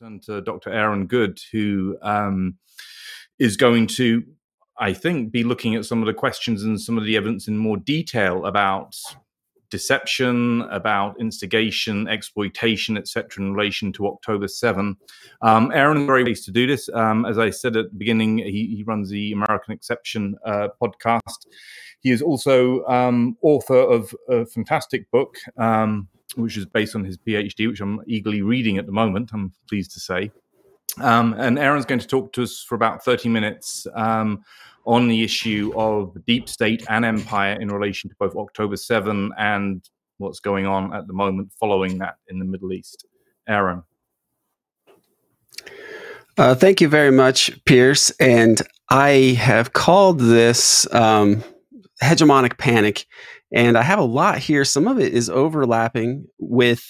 turn to Dr. Aaron Good, who um, is going to, I think, be looking at some of the questions and some of the evidence in more detail about deception, about instigation, exploitation, etc., in relation to October 7. Um, Aaron is very pleased to do this. Um, as I said at the beginning, he, he runs the American Exception uh, podcast. He is also um, author of a fantastic book, um, which is based on his PhD, which I'm eagerly reading at the moment, I'm pleased to say. Um, and Aaron's going to talk to us for about 30 minutes um, on the issue of deep state and empire in relation to both October 7 and what's going on at the moment following that in the Middle East. Aaron. Uh, thank you very much, Piers. And I have called this um, hegemonic panic. And I have a lot here. Some of it is overlapping with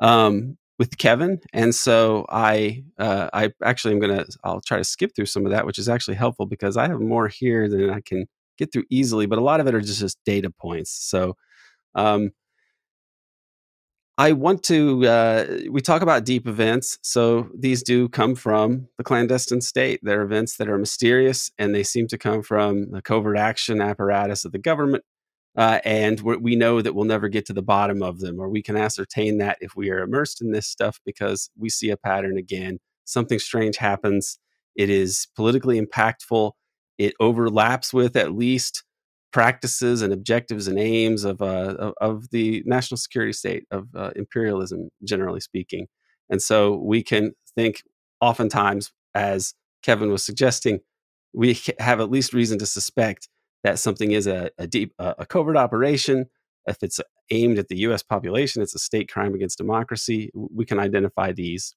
um, with Kevin, and so I uh, I actually am gonna I'll try to skip through some of that, which is actually helpful because I have more here than I can get through easily. But a lot of it are just, just data points. So um, I want to uh, we talk about deep events. So these do come from the clandestine state. They're events that are mysterious, and they seem to come from the covert action apparatus of the government uh, and we know that we'll never get to the bottom of them, or we can ascertain that if we are immersed in this stuff because we see a pattern again. Something strange happens. It is politically impactful. It overlaps with at least practices and objectives and aims of uh, of the national security state of uh, imperialism, generally speaking. And so we can think, oftentimes, as Kevin was suggesting, we have at least reason to suspect that something is a, a deep a covert operation if it's aimed at the US population it's a state crime against democracy we can identify these.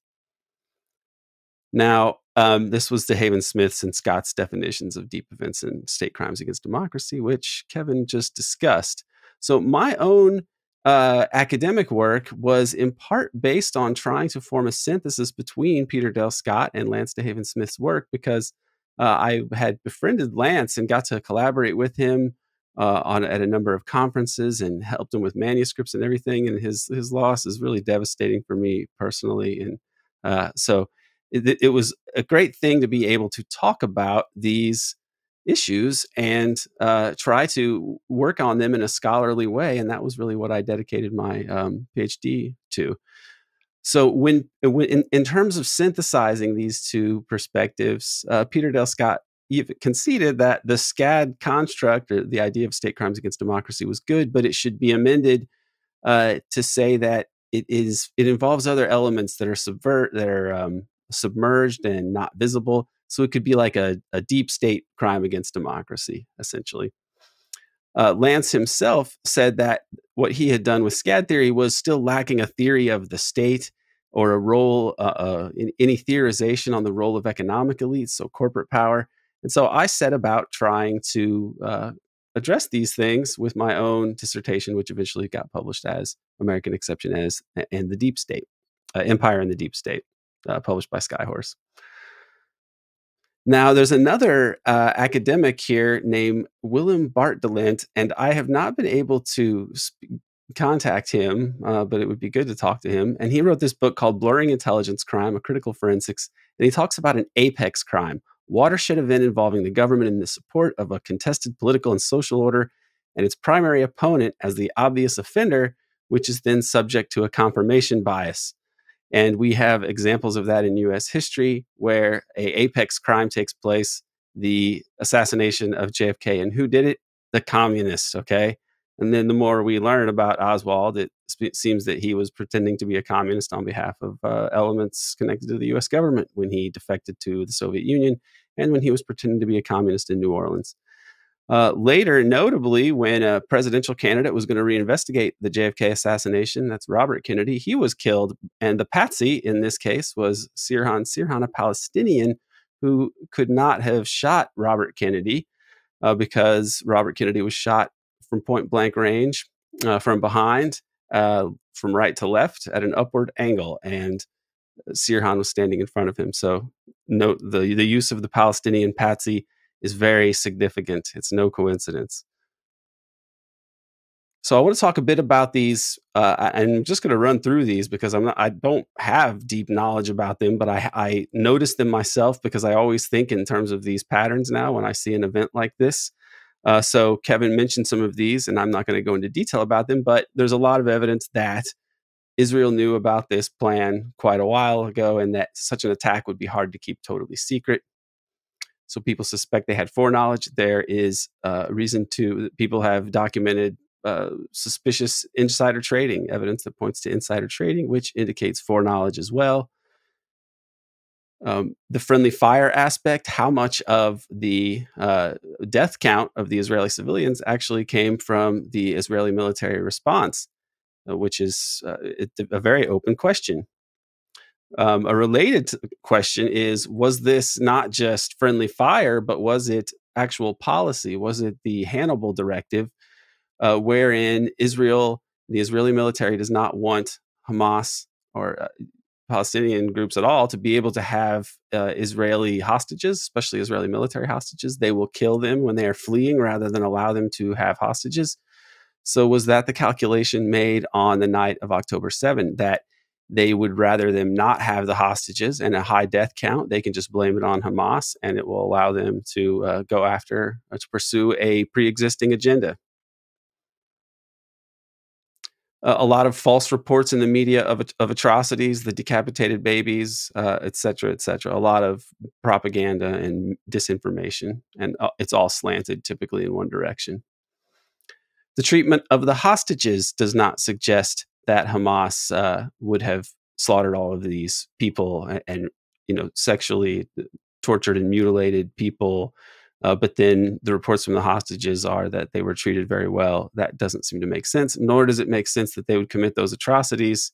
Now um, this was DeHaven Smith's and Scott's definitions of deep events and state crimes against democracy which Kevin just discussed. So my own uh, academic work was in part based on trying to form a synthesis between Peter Dale Scott and Lance DeHaven Smith's work because uh, I had befriended Lance and got to collaborate with him uh, on at a number of conferences and helped him with manuscripts and everything. And his his loss is really devastating for me personally. And uh, so it, it, was a great thing to be able to talk about these issues and uh, try to work on them in a scholarly way. And that was really what I dedicated my um, PhD to. So when, when in, in, terms of synthesizing these two perspectives, uh, Peter Dale Scott conceded that the SCAD construct, or the idea of state crimes against democracy, was good, but it should be amended uh, to say that it is it involves other elements that are subvert that are um, submerged and not visible. So it could be like a, a deep state crime against democracy, essentially. Uh, Lance himself said that what he had done with SCAD theory was still lacking a theory of the state or a role, uh, uh, in any theorization on the role of economic elites, so corporate power. And so I set about trying to uh, address these things with my own dissertation, which eventually got published as American Exception as and the Deep State, uh, Empire in the Deep State, uh, published by Skyhorse. Now, there's another uh, academic here named Willem Bartdelint, and I have not been able to sp- contact him, uh, but it would be good to talk to him. And he wrote this book called Blurring Intelligence Crime, a Critical Forensics, and he talks about an apex crime, watershed event involving the government in the support of a contested political and social order, and its primary opponent as the obvious offender, which is then subject to a confirmation bias. And we have examples of that in US history where a apex crime takes place, the assassination of JFK. And who did it? The communists, okay? And then the more we learn about Oswald, it sp- seems that he was pretending to be a communist on behalf of uh, elements connected to the US government when he defected to the Soviet Union and when he was pretending to be a communist in New Orleans. Uh, later, notably, when a presidential candidate was going to reinvestigate the JFK assassination, that's Robert Kennedy, he was killed. And the patsy in this case was Sirhan Sirhan, a Palestinian who could not have shot Robert Kennedy uh, because Robert Kennedy was shot from point blank range uh, from behind, uh, from right to left at an upward angle. And Sirhan was standing in front of him. So, note the, the use of the Palestinian patsy is very significant. It's no coincidence. So I want to talk a bit about these. Uh, I'm just going to run through these because I'm not. I don't have deep knowledge about them, but I I noticed them myself because I always think in terms of these patterns now when I see an event like this. Uh, so Kevin mentioned some of these, and I'm not going to go into detail about them, but there's a lot of evidence that Israel knew about this plan quite a while ago, and that such an attack would be hard to keep totally secret. So people suspect they had foreknowledge. There is uh, reason to people have documented uh, suspicious insider trading, evidence that points to insider trading, which indicates foreknowledge as well. Um, the friendly fire aspect, how much of the uh, death count of the Israeli civilians actually came from the Israeli military response, uh, which is uh, a very open question. Um, a related question is Was this not just friendly fire, but was it actual policy? Was it the Hannibal directive uh, wherein Israel, the Israeli military, does not want Hamas or uh, Palestinian groups at all to be able to have uh, Israeli hostages, especially Israeli military hostages. They will kill them when they are fleeing rather than allow them to have hostages. So, was that the calculation made on the night of October 7 that they would rather them not have the hostages and a high death count? They can just blame it on Hamas and it will allow them to uh, go after, uh, to pursue a pre existing agenda a lot of false reports in the media of, of atrocities, the decapitated babies, uh, et cetera, et cetera. A lot of propaganda and disinformation, and uh, it's all slanted typically in one direction. The treatment of the hostages does not suggest that Hamas uh, would have slaughtered all of these people and, and you know sexually uh, tortured and mutilated people uh, but then the reports from the hostages are that they were treated very well. That doesn't seem to make sense, nor does it make sense that they would commit those atrocities,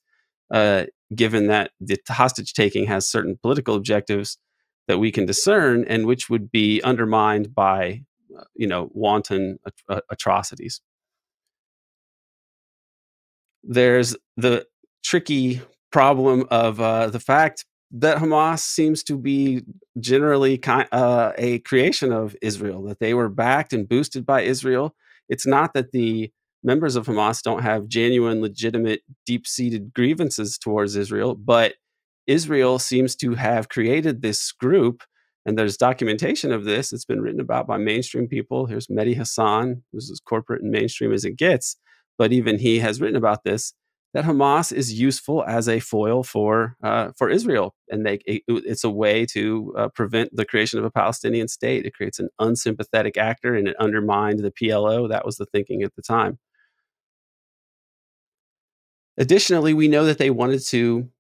uh, given that the hostage taking has certain political objectives that we can discern and which would be undermined by, uh, you know, wanton at- atrocities. There's the tricky problem of uh, the fact that Hamas seems to be generally kind, uh, a creation of Israel, that they were backed and boosted by Israel. It's not that the members of Hamas don't have genuine, legitimate, deep seated grievances towards Israel, but Israel seems to have created this group. And there's documentation of this. It's been written about by mainstream people. Here's Mehdi Hasan, who's as corporate and mainstream as it gets. But even he has written about this that Hamas is useful as a foil for uh, for Israel, and they it, it's a way to uh, prevent the creation of a Palestinian state. It creates an unsympathetic actor, and it undermined the PLO. That was the thinking at the time. Additionally, we know that they wanted to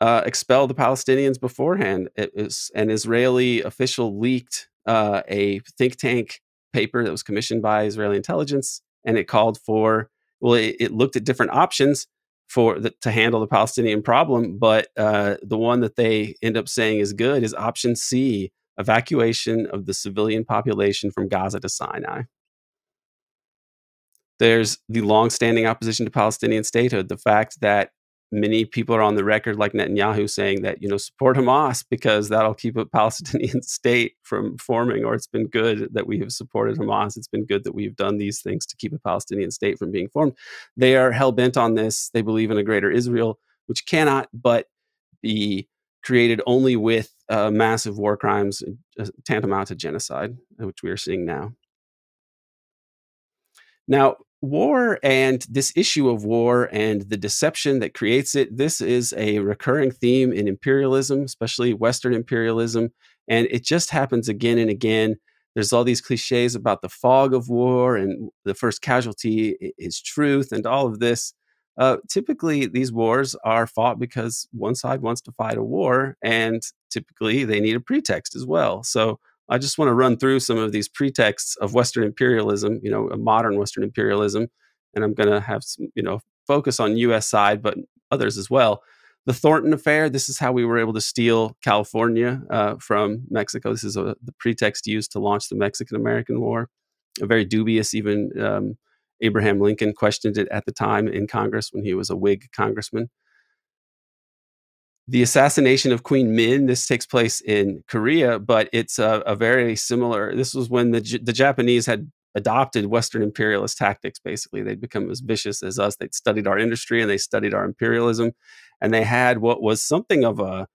uh, expel the Palestinians beforehand. An Israeli official leaked uh, a think tank paper that was commissioned by Israeli intelligence, and it called for well, it, it looked at different options for the, to handle the Palestinian problem, but uh, the one that they end up saying is good is option C: evacuation of the civilian population from Gaza to Sinai. There's the long-standing opposition to Palestinian statehood, the fact that many people are on the record, like Netanyahu, saying that you know support Hamas because that'll keep a Palestinian state from forming. Or it's been good that we have supported Hamas. It's been good that we've done these things to keep a Palestinian state from being formed. They are hell bent on this. They believe in a greater Israel, which cannot but be created only with uh, massive war crimes uh, tantamount to genocide, which we are seeing now. Now, war and this issue of war and the deception that creates it, this is a recurring theme in imperialism, especially Western imperialism. And it just happens again and again. There's all these cliches about the fog of war and the first casualty is truth and all of this. Uh, typically, these wars are fought because one side wants to fight a war, and typically they need a pretext as well. So, I just want to run through some of these pretexts of Western imperialism, you know, modern Western imperialism, and I'm going to have some, you know, focus on U.S. side, but others as well. The Thornton affair. This is how we were able to steal California uh, from Mexico. This is a, the pretext used to launch the Mexican American War. A very dubious, even um, Abraham Lincoln questioned it at the time in Congress when he was a Whig congressman the assassination of Queen Min. This takes place in Korea, but it's a, a very similar. This was when the the Japanese had adopted Western imperialist tactics. Basically, they'd become as vicious as us. They'd studied our industry and they studied our imperialism, and they had what was something of a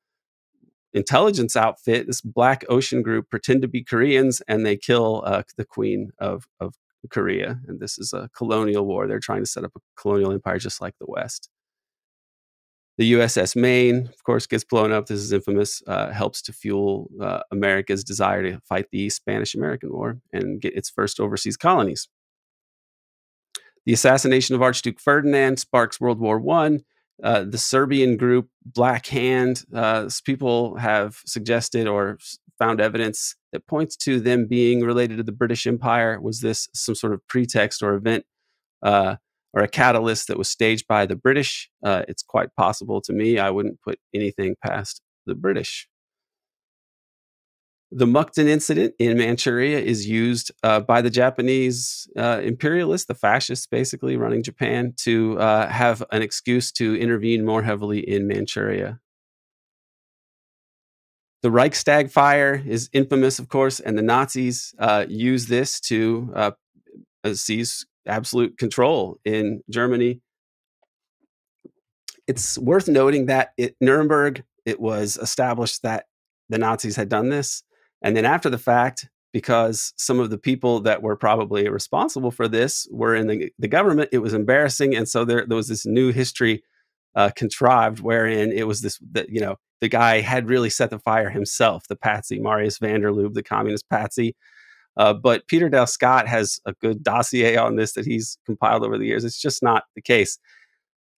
intelligence outfit. This Black Ocean group pretend to be Koreans, and they kill uh, the queen of of Korea. And this is a colonial war. They're trying to set up a colonial empire just like the West. The USS Maine, of course, gets blown up. This is infamous. Uh, helps to fuel uh, America's desire to fight the Spanish American War and get its first overseas colonies. The assassination of Archduke Ferdinand sparks World War I. Uh, the Serbian group Black Hand, uh, people have suggested or found evidence that points to them being related to the British Empire. Was this some sort of pretext or event uh, or a catalyst that was staged by the British. Uh, it's quite possible to me. I wouldn't put anything past the British. The Mukden incident in Manchuria is used uh, by the Japanese uh, imperialists, the fascists basically running Japan, to uh, have an excuse to intervene more heavily in Manchuria. The Reichstag fire is infamous, of course, and the Nazis uh, use this to uh, seize absolute control in Germany. It's worth noting that at Nuremberg, it was established that the Nazis had done this. And then after the fact, because some of the people that were probably responsible for this were in the, the government, it was embarrassing. And so there, there was this new history uh, contrived wherein it was this, that, you know, the guy had really set the fire himself, the patsy, Marius van der Lubbe, the communist patsy. Uh, but Peter Dale Scott has a good dossier on this that he's compiled over the years. It's just not the case.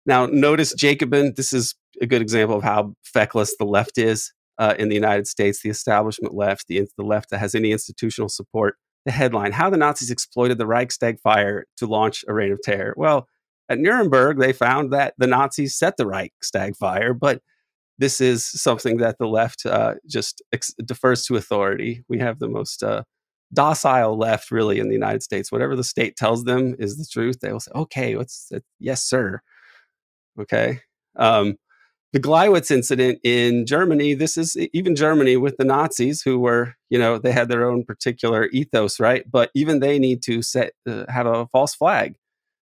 Now, notice Jacobin. This is a good example of how feckless the left is uh, in the United States, the establishment left, the, the left that has any institutional support. The headline How the Nazis Exploited the Reichstag Fire to Launch a Reign of Terror. Well, at Nuremberg, they found that the Nazis set the Reichstag fire, but this is something that the left uh, just ex- defers to authority. We have the most uh, docile left really in the United States. Whatever the state tells them is the truth. They will say, okay, what's yes, sir. Okay. Um, the Gleiwitz incident in Germany, this is even Germany with the Nazis who were, you know, they had their own particular ethos, right? But even they need to set, uh, have a false flag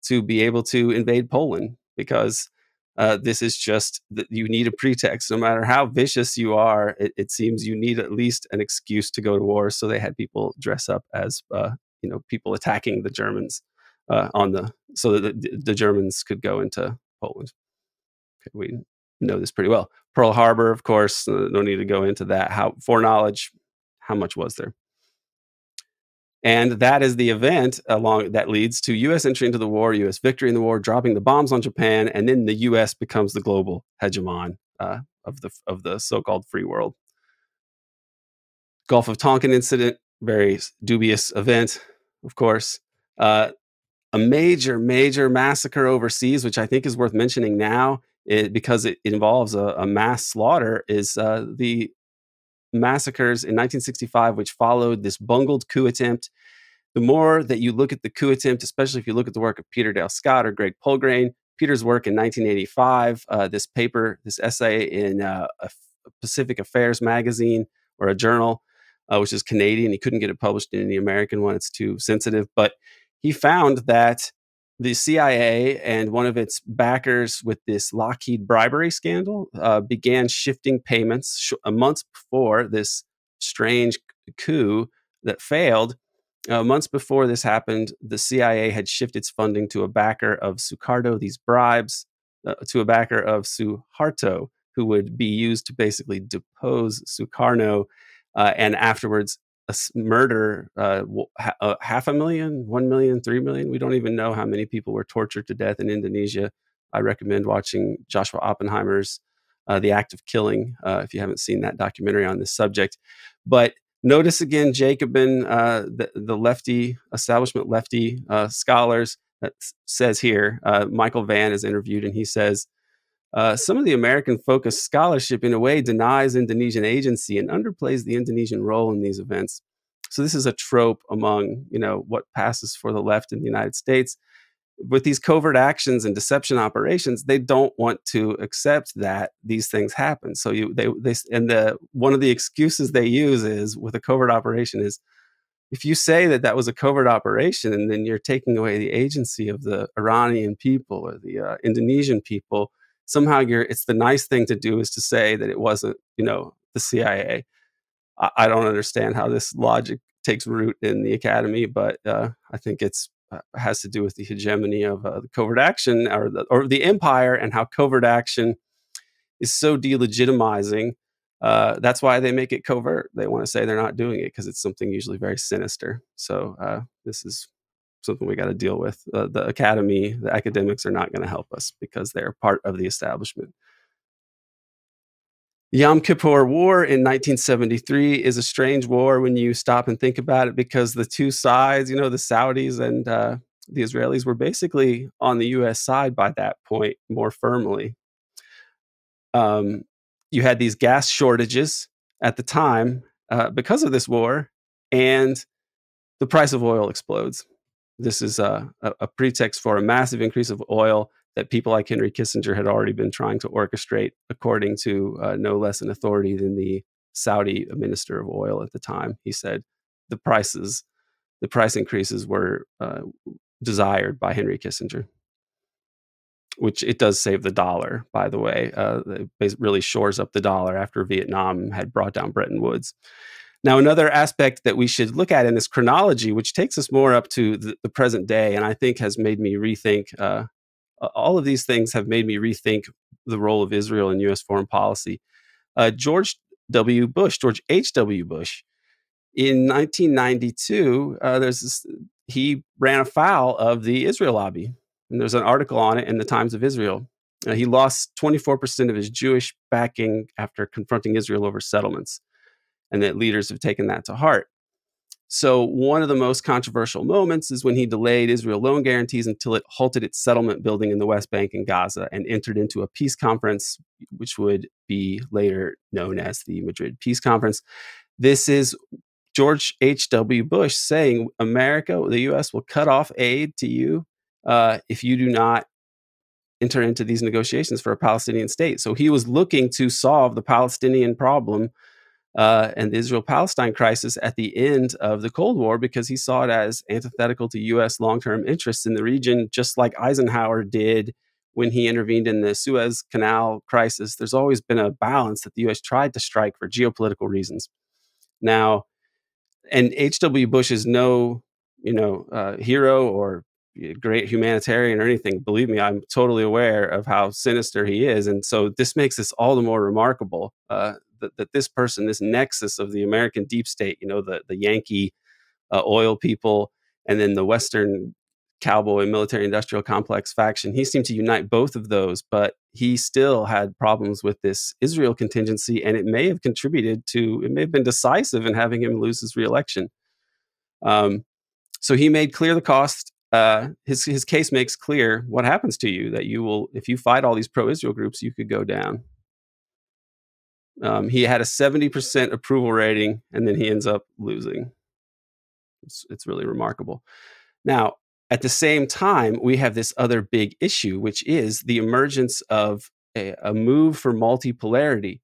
to be able to invade Poland because uh, this is just that you need a pretext. No matter how vicious you are, it, it, seems you need at least an excuse to go to war. So they had people dress up as uh, you know people attacking the Germans uh, on the so that the, the, Germans could go into Poland. Okay, we know this pretty well. Pearl Harbor, of course, uh, no need to go into that. How foreknowledge, how much was there? And that is the event along that leads to U.S. entry into the war, U.S. victory in the war, dropping the bombs on Japan, and then the U.S. becomes the global hegemon uh, of the of the so-called free world. Gulf of Tonkin incident, very dubious event, of course. Uh, a major, major massacre overseas, which I think is worth mentioning now, it, because it, involves a, a, mass slaughter, is uh, the massacres in 1965, which followed this bungled coup attempt. The more that you look at the coup attempt, especially if you look at the work of Peter Dale Scott or Greg Poulgrain, Peter's work in 1985, uh, this paper, this essay in uh, Pacific Affairs magazine or a journal, uh, which is Canadian. He couldn't get it published in the American one, it's too sensitive. But he found that the CIA and one of its backers with this Lockheed bribery scandal uh, began shifting payments sh- months before this strange coup that failed. Uh, months before this happened, the CIA had shifted its funding to a backer of Sukarno, these bribes, uh, to a backer of Suharto, who would be used to basically depose Sukarno uh, and afterwards a murder uh, uh, half a million, one million, three million. We don't even know how many people were tortured to death in Indonesia. I recommend watching Joshua Oppenheimer's uh, The Act of Killing uh, if you haven't seen that documentary on this subject. But notice again, Jacobin, uh, the, the lefty establishment, lefty scholars that says here, Michael Van is interviewed and he says, uh, some of the American focused scholarship, in a way, denies Indonesian agency and underplays the Indonesian role in these events. So this is a trope among you know what passes for the left in the United States. With these covert actions and deception operations, they don't want to accept that these things happen. So you they they and the one of the excuses they use is with a covert operation is if you say that that was a covert operation and then you're taking away the agency of the Iranian people or the uh, Indonesian people, somehow you're it's the nice thing to do is to say that it wasn't, you know, the CIA. I, I don't understand how this logic takes root in the academy, but uh, I think it's uh, has to do with the hegemony of uh, the covert action or the, or the empire and how covert action is so delegitimizing uh, that's why they make it covert. They want to say they're not doing it because it's something usually very sinister. So uh, this is something we got to deal with. Uh, the academy, the academics are not going to help us because they're part of the establishment. Yom Kippur War in 1973 is a strange war when you stop and think about it because the two sides, you know, the Saudis and uh, the Israelis were basically on the U.S. side by that point more firmly. Um, you had these gas shortages at the time uh, because of this war, and the price of oil explodes. This is a, a, pretext for a massive increase of oil that people like Henry Kissinger had already been trying to orchestrate, according to uh, no less an authority than the Saudi minister of oil at the time. He said the prices, the price increases were uh, desired by Henry Kissinger which it does save the dollar, by the way. Uh, it really shores up the dollar after Vietnam had brought down Bretton Woods. Now, another aspect that we should look at in this chronology, which takes us more up to the, the present day, and I think has made me rethink uh, all of these things have made me rethink the role of Israel in U.S. foreign policy. Uh, George W. Bush, George H.W. Bush, in 1992, uh, there's this, he ran afoul of the Israel lobby and there's an article on it in the Times of Israel. Uh, he lost 24% of his Jewish backing after confronting Israel over settlements, and that leaders have taken that to heart. So, one of the most controversial moments is when he delayed Israel loan guarantees until it halted its settlement building in the West Bank and Gaza and entered into a peace conference, which would be later known as the Madrid Peace Conference. This is George H.W. Bush saying America, the U.S., will cut off aid to you uh, if you do not enter into these negotiations for a Palestinian state. So he was looking to solve the Palestinian problem uh, and the Israel Palestine crisis at the end of the Cold War because he saw it as antithetical to U.S. long term interests in the region, just like Eisenhower did when he intervened in the Suez Canal crisis. There's always been a balance that the U.S. tried to strike for geopolitical reasons. Now, and H.W. Bush is no, you know, uh, hero or great humanitarian or anything. Believe me, I'm totally aware of how sinister he is, and so this makes this all the more remarkable uh, that, that this person, this nexus of the American deep state, you know, the the Yankee uh, oil people, and then the Western cowboy military industrial complex faction, he seemed to unite both of those, but he still had problems with this Israel contingency, and it may have contributed to, it may have been decisive in having him lose his reelection. Um, so he made clear the cost uh, his his case makes clear what happens to you that you will if you fight all these pro-Israel groups, you could go down. Um, he had a seventy percent approval rating, and then he ends up losing. It's, it's really remarkable. Now, at the same time, we have this other big issue, which is the emergence of a, a move for multipolarity.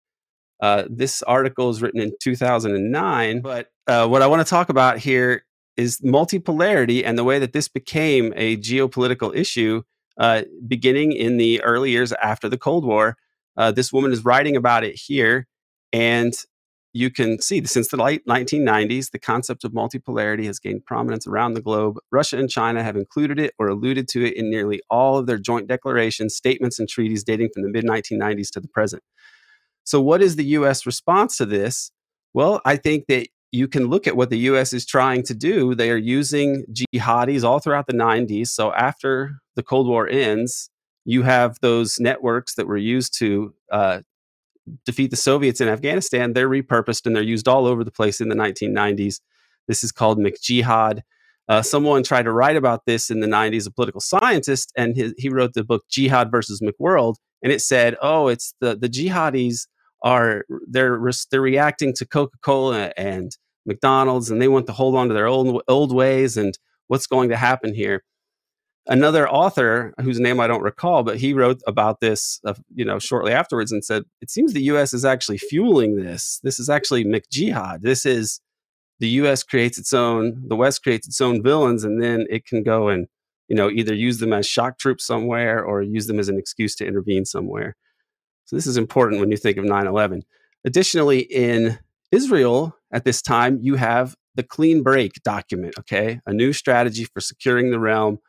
Uh, this article is written in 2009, but uh, what I want to talk about here is multipolarity and the way that this became a geopolitical issue uh, beginning in the early years after the Cold War. Uh, this woman is writing about it here, and you can see since the late 1990s, the concept of multipolarity has gained prominence around the globe. Russia and China have included it or alluded to it in nearly all of their joint declarations, statements, and treaties dating from the mid 1990s to the present. So, what is the US response to this? Well, I think that you can look at what the US is trying to do. They are using jihadis all throughout the 90s. So after the Cold War ends, you have those networks that were used to uh, defeat the Soviets in Afghanistan. They're repurposed and they're used all over the place in the 1990s. This is called McJihad. Uh, someone tried to write about this in the 90s, a political scientist, and his, he wrote the book Jihad versus McWorld. And it said, oh, it's the, the jihadis are they're they're reacting to Coca-Cola and McDonald's and they want to hold on to their old old ways and what's going to happen here. Another author whose name I don't recall, but he wrote about this, uh, you know, shortly afterwards and said, "It seems the U.S. is actually fueling this. This is actually McJihad. This is the U.S. creates its own, the West creates its own villains, and then it can go and you know either use them as shock troops somewhere or use them as an excuse to intervene somewhere. So this is important when you think of 9/11. Additionally, in Israel at this time, you have the clean break document, okay? A new strategy for securing the realm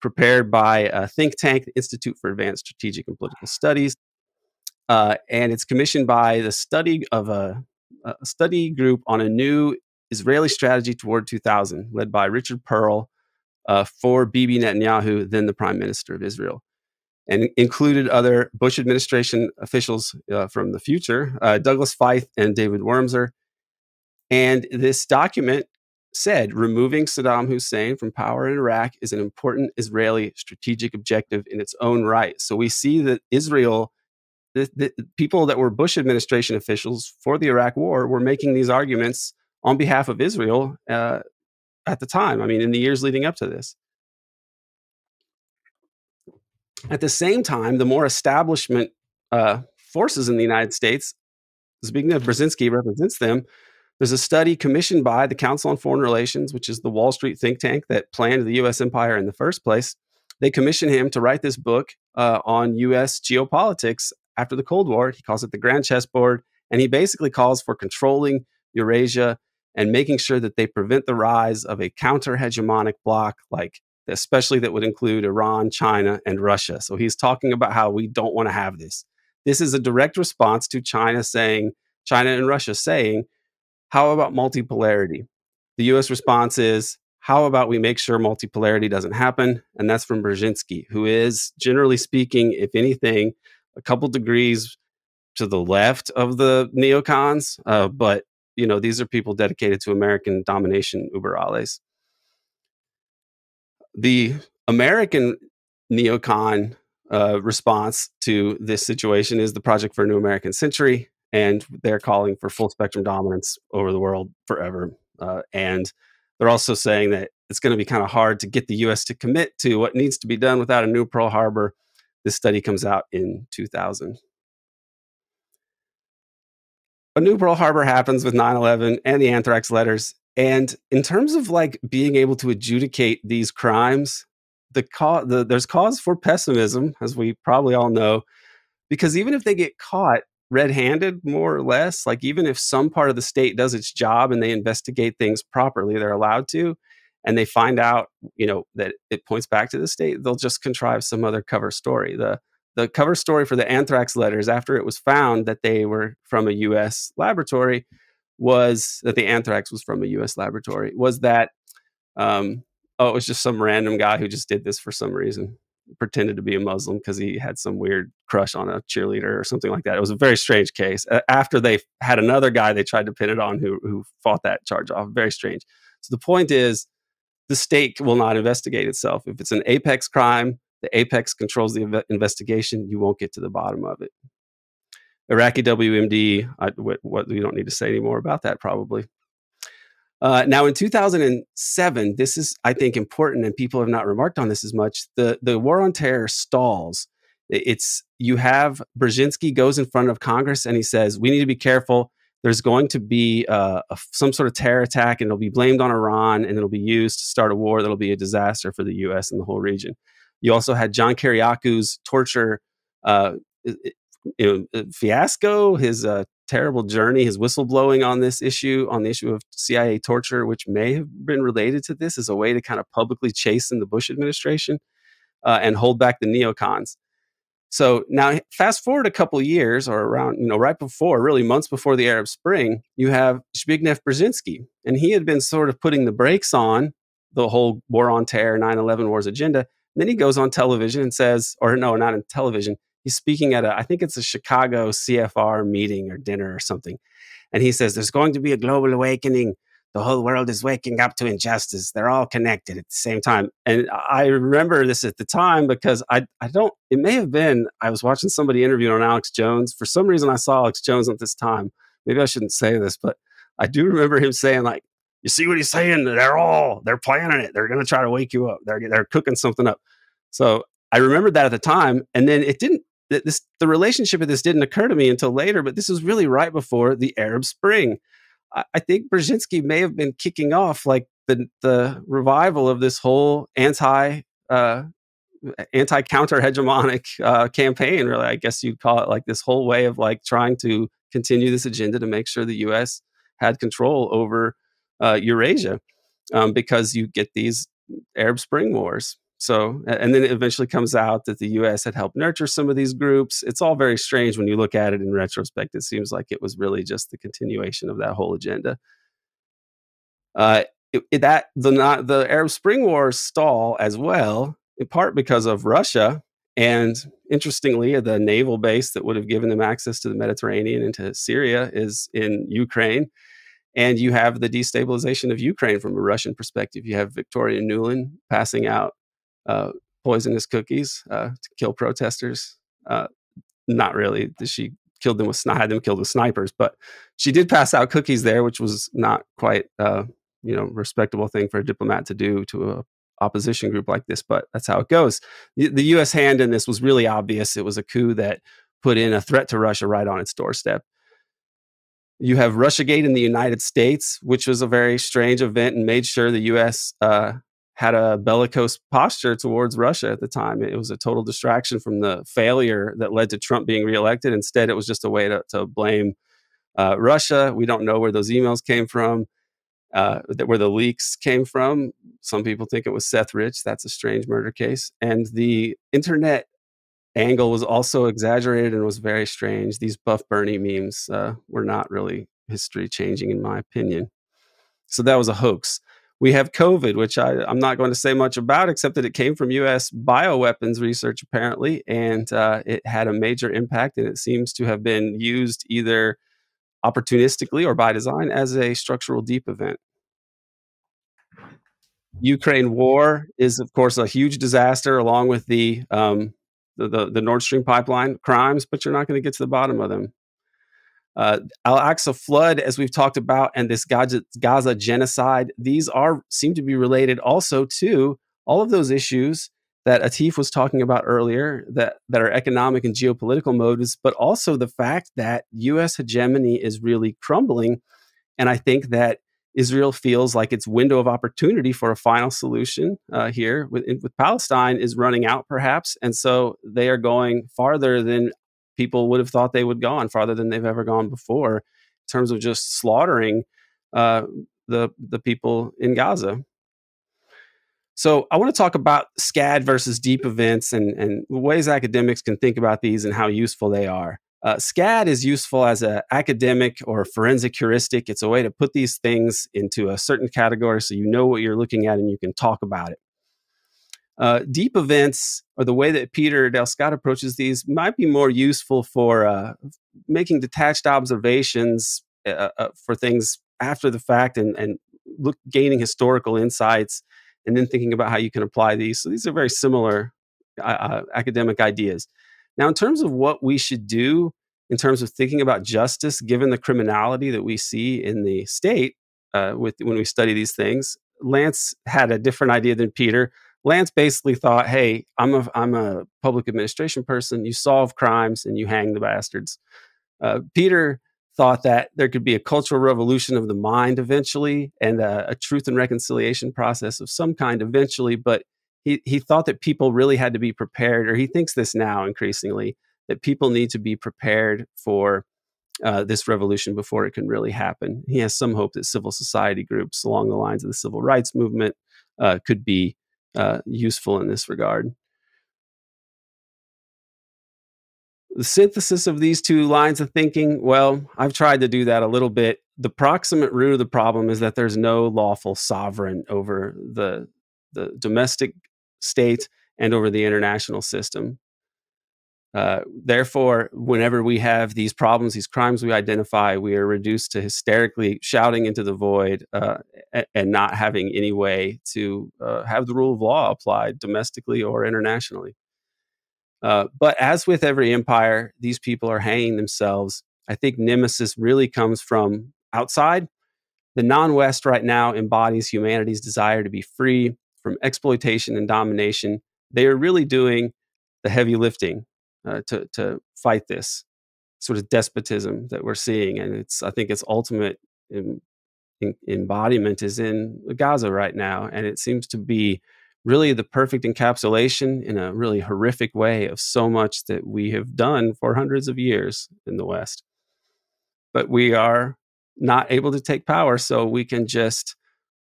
prepared by a think tank, the Institute for Advanced Strategic and Political Studies. Uh, and it's commissioned by the study of a, a, study group on a new Israeli strategy toward 2000, led by Richard Perle uh, for Bibi Netanyahu, then the prime minister of Israel and included other Bush administration officials uh, from the future, uh, Douglas Feith and David Wurmser. And this document said removing Saddam Hussein from power in Iraq is an important Israeli strategic objective in its own right. So we see that Israel, the, the people that were Bush administration officials for the Iraq war, were making these arguments on behalf of Israel uh, at the time. I mean, in the years leading up to this. At the same time, the more establishment uh, forces in the United States, Zbigniew Brzezinski represents them. There's a study commissioned by the Council on Foreign Relations, which is the Wall Street think tank that planned the U.S. empire in the first place. They commissioned him to write this book uh, on U.S. geopolitics after the Cold War. He calls it the Grand Chessboard, and he basically calls for controlling Eurasia and making sure that they prevent the rise of a counter hegemonic bloc like especially that would include Iran, China, and Russia. So he's talking about how we don't want to have this. This is a direct response to China saying, China and Russia saying, how about multipolarity? The US response is, how about we make sure multipolarity doesn't happen? And that's from Brzezinski, who is, generally speaking, if anything, a couple degrees to the left of the neocons. Uh, but, you know, these are people dedicated to American domination, uber alles the American neocon uh, response to this situation is the Project for a New American Century, and they're calling for full spectrum dominance over the world forever. Uh, and they're also saying that it's going to be kind of hard to get the U.S. to commit to what needs to be done without a new Pearl Harbor. This study comes out in 2000. A new Pearl Harbor happens with 9 11 and the anthrax letters, and in terms of like being able to adjudicate these crimes, the, co- the there's cause for pessimism, as we probably all know, because even if they get caught red-handed, more or less, like even if some part of the state does its job and they investigate things properly, they're allowed to, and they find out, you know, that it points back to the state, they'll just contrive some other cover story. The the cover story for the anthrax letters after it was found that they were from a US laboratory was that the anthrax was from a U.S. laboratory. Was that um, oh, it was just some random guy who just did this for some reason, pretended to be a Muslim because he had some weird crush on a cheerleader or something like that. It was a very strange case. after they had another guy, they tried to pin it on who who fought that charge off. Very strange. So the point is, the state will not investigate itself. If it's an apex crime, the apex controls the investigation. You won't get to the bottom of it. Iraqi WMD, I, what, what, we don't need to say anymore about that probably. Uh, now, in 2007, this is, I think, important, and people have not remarked on this as much. The the war on terror stalls. It's you have Brzezinski goes in front of Congress and he says we need to be careful. There's going to be uh, a, some sort of terror attack, and it'll be blamed on Iran, and it'll be used to start a war that'll be a disaster for the U.S. and the whole region. You also had John Kiriakou's torture uh, you know, uh, fiasco, his uh, terrible journey, his whistleblowing on this issue, on the issue of CIA torture, which may have been related to this as a way to kind of publicly chasten the Bush administration uh, and hold back the neocons. So now, fast forward a couple years, or around, you know, right before, really months before the Arab Spring, you have Zbigniew Brzezinski, and he had been sort of putting the brakes on the whole war on terror, 9 11 wars agenda. And then he goes on television and says, or no, not in television, he's speaking at a I think it's a Chicago CFR meeting or dinner or something. And he says there's going to be a global awakening. The whole world is waking up to injustice. They're all connected at the same time. And I remember this at the time because I I don't it may have been I was watching somebody interviewing on Alex Jones. For some reason I saw Alex Jones at this time. Maybe I shouldn't say this, but I do remember him saying like you see what he's saying? They're all they're planning it. They're going to try to wake you up. They're they're cooking something up. So I remembered that at the time, and then it didn't this the relationship of this didn't occur to me until later, but this was really right before the Arab Spring. I, I think Brzezinski may have been kicking off like the the revival of this whole anti uh, anti counter hegemonic uh, campaign. Really, I guess you'd call it like this whole way of like trying to continue this agenda to make sure the U.S. had control over uh, Eurasia, um, because you get these Arab Spring wars. So, and then it eventually comes out that the U.S. had helped nurture some of these groups. It's all very strange when you look at it in retrospect. It seems like it was really just the continuation of that whole agenda. Uh, it, it, that the not, the Arab Spring War stall as well, in part because of Russia, and interestingly, the naval base that would have given them access to the Mediterranean and to Syria is in Ukraine. And you have the destabilization of Ukraine from a Russian perspective. You have Victoria Nuland passing out uh, poisonous cookies uh, to kill protesters. Uh, not really. She killed them with had them killed with snipers, but she did pass out cookies there, which was not quite uh, you know respectable thing for a diplomat to do to a opposition group like this. But that's how it goes. The, the U.S. hand in this was really obvious. It was a coup that put in a threat to Russia right on its doorstep. You have Russiagate in the United States, which was a very strange event and made sure the U.S. Uh, had a bellicose posture towards Russia at the time. It was a total distraction from the failure that led to Trump being reelected. Instead, it was just a way to, to blame uh, Russia. We don't know where those emails came from, uh, where the leaks came from. Some people think it was Seth Rich. That's a strange murder case. And the internet angle was also exaggerated and was very strange. These Buff Bernie memes uh, were not really history changing, in my opinion. So that was a hoax. We have COVID, which I, am not going to say much about, except that it came from U.S. bioweapons research, apparently, and uh, it had a major impact, and it seems to have been used either opportunistically or by design as a structural deep event. Ukraine war is, of course, a huge disaster, along with the um, the, the, the Nord Stream pipeline crimes, but you're not going to get to the bottom of them. Uh, Al Aqsa flood, as we've talked about, and this Gaza, Gaza genocide, these are seem to be related also to all of those issues that Atif was talking about earlier that, that are economic and geopolitical motives, but also the fact that US hegemony is really crumbling. And I think that Israel feels like its window of opportunity for a final solution uh, here with, with Palestine is running out, perhaps. And so they are going farther than people would have thought they would gone farther than they've ever gone before in terms of just slaughtering uh, the the people in Gaza. So I want to talk about SCAD versus deep events and, and ways academics can think about these and how useful they are. Uh, SCAD is useful as an academic or forensic heuristic. It's a way to put these things into a certain category so you know what you're looking at and you can talk about it. Uh, deep events, or the way that Peter Dale Scott approaches these, might be more useful for uh, making detached observations uh, uh, uh, for things after the fact and, and look, gaining historical insights and then thinking about how you can apply these. So these are very similar uh, academic ideas. Now, in terms of what we should do in terms of thinking about justice, given the criminality that we see in the state with when we study these things, Lance had a different idea than Peter. Lance basically thought, "Hey, I'm a I'm a public administration person. You solve crimes and you hang the bastards." Uh, Peter thought that there could be a cultural revolution of the mind eventually, and a, a truth and reconciliation process of some kind eventually. But he he thought that people really had to be prepared, or he thinks this now increasingly that people need to be prepared for uh, this revolution before it can really happen. He has some hope that civil society groups along the lines of the civil rights movement uh, could be uh, useful in this regard. The synthesis of these two lines of thinking, well, I've tried to do that a little bit. The proximate root of the problem is that there's no lawful sovereign over the, the domestic state and over the international system. Uh, therefore, whenever we have these problems, these crimes we identify, we are reduced to hysterically shouting into the void uh, and not having any way to uh, have the rule of law applied domestically or internationally. Uh, but as with every empire, these people are hanging themselves. I think nemesis really comes from outside. The non West right now embodies humanity's desire to be free from exploitation and domination. They are really doing the heavy lifting uh, to to fight this sort of despotism that we're seeing, and it's I think its ultimate in, in, embodiment is in Gaza right now, and it seems to be really the perfect encapsulation in a really horrific way of so much that we have done for hundreds of years in the West. But we are not able to take power, so we can just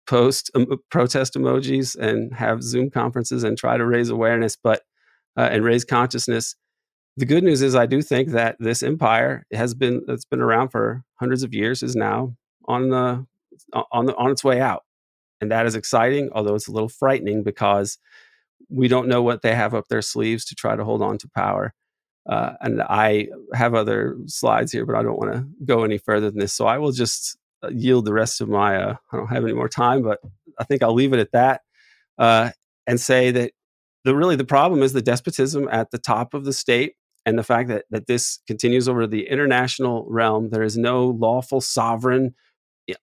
post um, protest emojis and have Zoom conferences and try to raise awareness, but uh, and raise consciousness. The good news is, I do think that this empire has been that's been around for hundreds of years is now on the on the on its way out, and that is exciting. Although it's a little frightening because we don't know what they have up their sleeves to try to hold on to power. Uh, and I have other slides here, but I don't want to go any further than this. So I will just uh, yield the rest of my. Uh, I don't have any more time, but I think I'll leave it at that uh, and say that the really the problem is the despotism at the top of the state and the fact that that this continues over the international realm. There is no lawful sovereign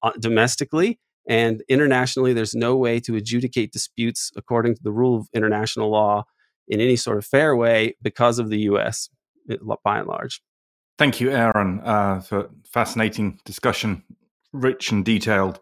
uh, domestically. And internationally, there's no way to adjudicate disputes according to the rule of international law in any sort of fair way because of the US by and large. Thank you, Aaron, uh, for fascinating discussion rich and detailed.